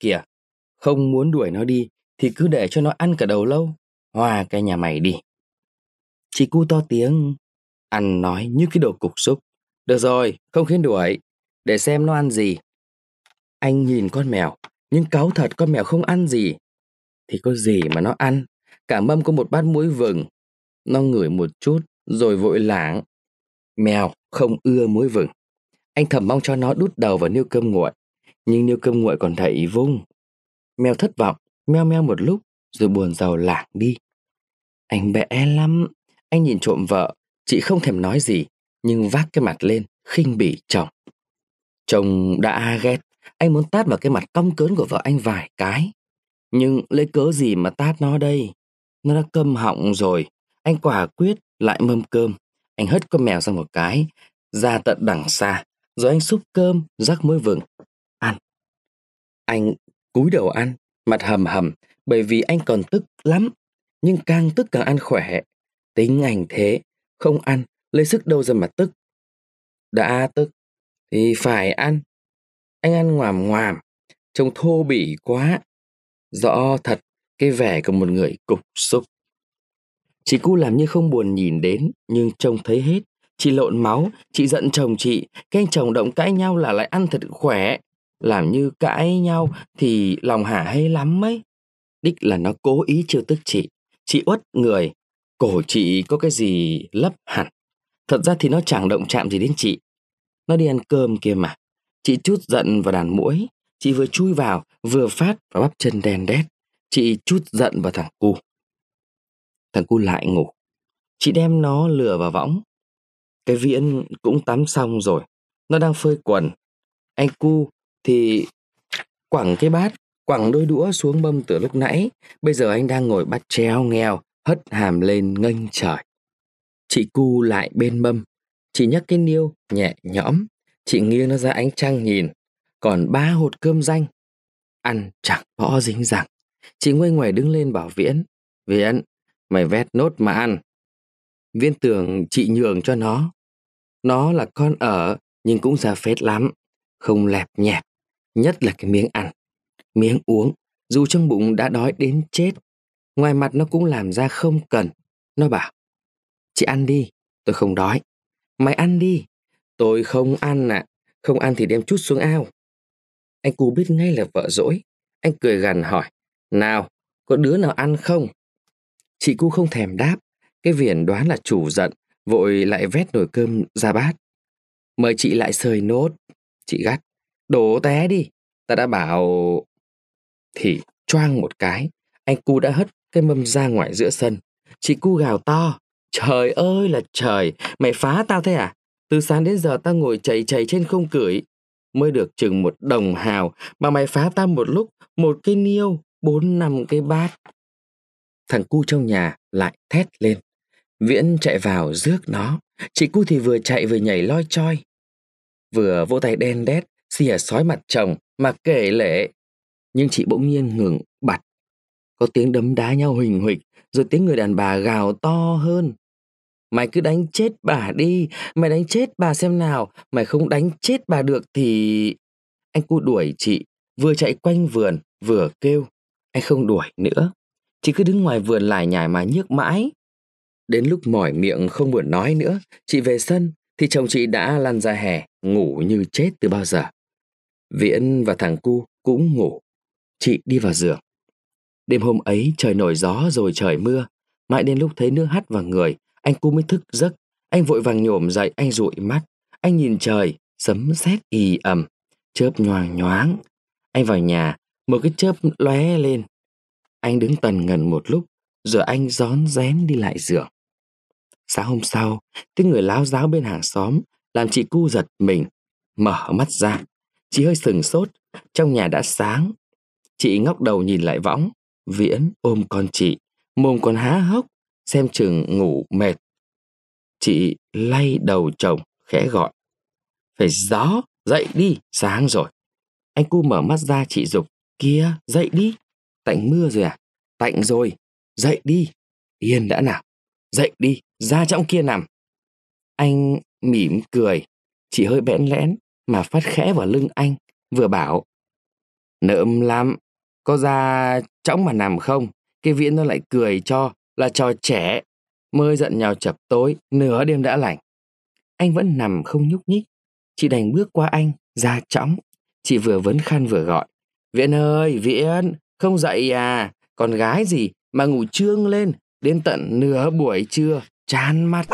kìa. Không muốn đuổi nó đi thì cứ để cho nó ăn cả đầu lâu. Hoa cái nhà mày đi. Chị cu to tiếng, ăn nói như cái đồ cục xúc. Được rồi, không khiến đuổi, để xem nó ăn gì. Anh nhìn con mèo, nhưng cáu thật con mèo không ăn gì. Thì có gì mà nó ăn, cả mâm có một bát muối vừng. Nó ngửi một chút, rồi vội lảng. Mèo không ưa muối vừng. Anh thầm mong cho nó đút đầu vào niêu cơm nguội, nhưng nếu cơm nguội còn thấy vung. Mèo thất vọng, meo meo một lúc, rồi buồn giàu lảng đi. Anh bẽ lắm, anh nhìn trộm vợ, chị không thèm nói gì, nhưng vác cái mặt lên, khinh bỉ chồng. Chồng đã ghét, anh muốn tát vào cái mặt cong cớn của vợ anh vài cái. Nhưng lấy cớ gì mà tát nó đây? Nó đã câm họng rồi. Anh quả quyết lại mâm cơm. Anh hất con mèo sang một cái, ra tận đằng xa. Rồi anh xúc cơm, rắc muối vừng. Anh cúi đầu ăn, mặt hầm hầm, bởi vì anh còn tức lắm. Nhưng càng tức càng ăn khỏe. Tính anh thế, không ăn, lấy sức đâu ra mà tức. Đã tức, thì phải ăn. Anh ăn ngoàm ngoàm, trông thô bỉ quá. Rõ thật, cái vẻ của một người cục xúc. Chị cu làm như không buồn nhìn đến, nhưng trông thấy hết. Chị lộn máu, chị giận chồng chị, cái anh chồng động cãi nhau là lại ăn thật khỏe. Làm như cãi nhau thì lòng hả hay lắm ấy. Đích là nó cố ý chiêu tức chị. Chị uất người, cổ chị có cái gì lấp hẳn. Thật ra thì nó chẳng động chạm gì đến chị. Nó đi ăn cơm kia mà. Chị chút giận vào đàn mũi. Chị vừa chui vào, vừa phát và bắp chân đen đét. Chị chút giận vào thằng cu. Thằng cu lại ngủ. Chị đem nó lừa vào võng. Cái viễn cũng tắm xong rồi. Nó đang phơi quần. Anh cu thì quẳng cái bát, quẳng đôi đũa xuống mâm từ lúc nãy. Bây giờ anh đang ngồi bắt treo nghèo, hất hàm lên nghênh trời. Chị cu lại bên mâm. Chị nhấc cái niêu nhẹ nhõm. Chị nghiêng nó ra ánh trăng nhìn. Còn ba hột cơm danh. Ăn chẳng bỏ dính rằng. Chị ngoay ngoài đứng lên bảo Viễn. Viễn, mày vét nốt mà ăn. Viễn tưởng chị nhường cho nó. Nó là con ở, nhưng cũng ra phết lắm. Không lẹp nhẹp. Nhất là cái miếng ăn. Miếng uống, dù trong bụng đã đói đến chết. Ngoài mặt nó cũng làm ra không cần. Nó bảo, chị ăn đi, tôi không đói. Mày ăn đi. Tôi không ăn ạ. À. Không ăn thì đem chút xuống ao. Anh cu biết ngay là vợ dỗi. Anh cười gằn hỏi. Nào, có đứa nào ăn không? Chị cu không thèm đáp. Cái viền đoán là chủ giận, vội lại vét nồi cơm ra bát. Mời chị lại sơi nốt. Chị gắt. Đổ té đi. Ta đã bảo... Thì choang một cái. Anh cu đã hất cái mâm ra ngoài giữa sân. Chị cu gào to. Trời ơi là trời, mày phá tao thế à? Từ sáng đến giờ tao ngồi chảy chảy trên không cửi Mới được chừng một đồng hào mà mày phá tao một lúc, một cái niêu, bốn năm cái bát. Thằng cu trong nhà lại thét lên. Viễn chạy vào rước nó. Chị cu thì vừa chạy vừa nhảy loi choi. Vừa vỗ tay đen đét, xìa sói mặt chồng mà kể lệ. Nhưng chị bỗng nhiên ngừng bặt. Có tiếng đấm đá nhau huỳnh huỳnh, rồi tiếng người đàn bà gào to hơn. Mày cứ đánh chết bà đi, mày đánh chết bà xem nào, mày không đánh chết bà được thì... Anh cu đuổi chị, vừa chạy quanh vườn, vừa kêu. Anh không đuổi nữa, chị cứ đứng ngoài vườn lải nhải mà nhức mãi. Đến lúc mỏi miệng không buồn nói nữa, chị về sân thì chồng chị đã lăn ra hè, ngủ như chết từ bao giờ. Viễn và thằng cu cũng ngủ. Chị đi vào giường. Đêm hôm ấy trời nổi gió rồi trời mưa, mãi đến lúc thấy nước hắt vào người, anh cu mới thức giấc, anh vội vàng nhổm dậy, anh dụi mắt. Anh nhìn trời, sấm sét ì ầm, chớp nhoàng nhoáng. Anh vào nhà, một cái chớp lóe lên. Anh đứng tần ngần một lúc, rồi anh rón rén đi lại giường. Sáng hôm sau, tiếng người láo giáo bên hàng xóm làm chị cu giật mình, mở mắt ra. Chị hơi sừng sốt, trong nhà đã sáng. Chị ngóc đầu nhìn lại võng, viễn ôm con chị, mồm còn há hốc, xem chừng ngủ mệt. Chị lay đầu chồng, khẽ gọi. Phải gió, dậy đi, sáng rồi. Anh cu mở mắt ra chị dục kia, dậy đi. Tạnh mưa rồi à? Tạnh rồi, dậy đi. Yên đã nào, dậy đi, ra trong kia nằm. Anh mỉm cười, chị hơi bẽn lẽn mà phát khẽ vào lưng anh, vừa bảo. nợm lắm. Có ra chóng mà nằm không? Cái viễn nó lại cười cho là trò trẻ. Mới giận nhau chập tối, nửa đêm đã lạnh Anh vẫn nằm không nhúc nhích. Chị đành bước qua anh, ra chóng Chị vừa vấn khăn vừa gọi. Viễn ơi, Viễn, không dậy à? Con gái gì mà ngủ trương lên đến tận nửa buổi trưa, chán mắt.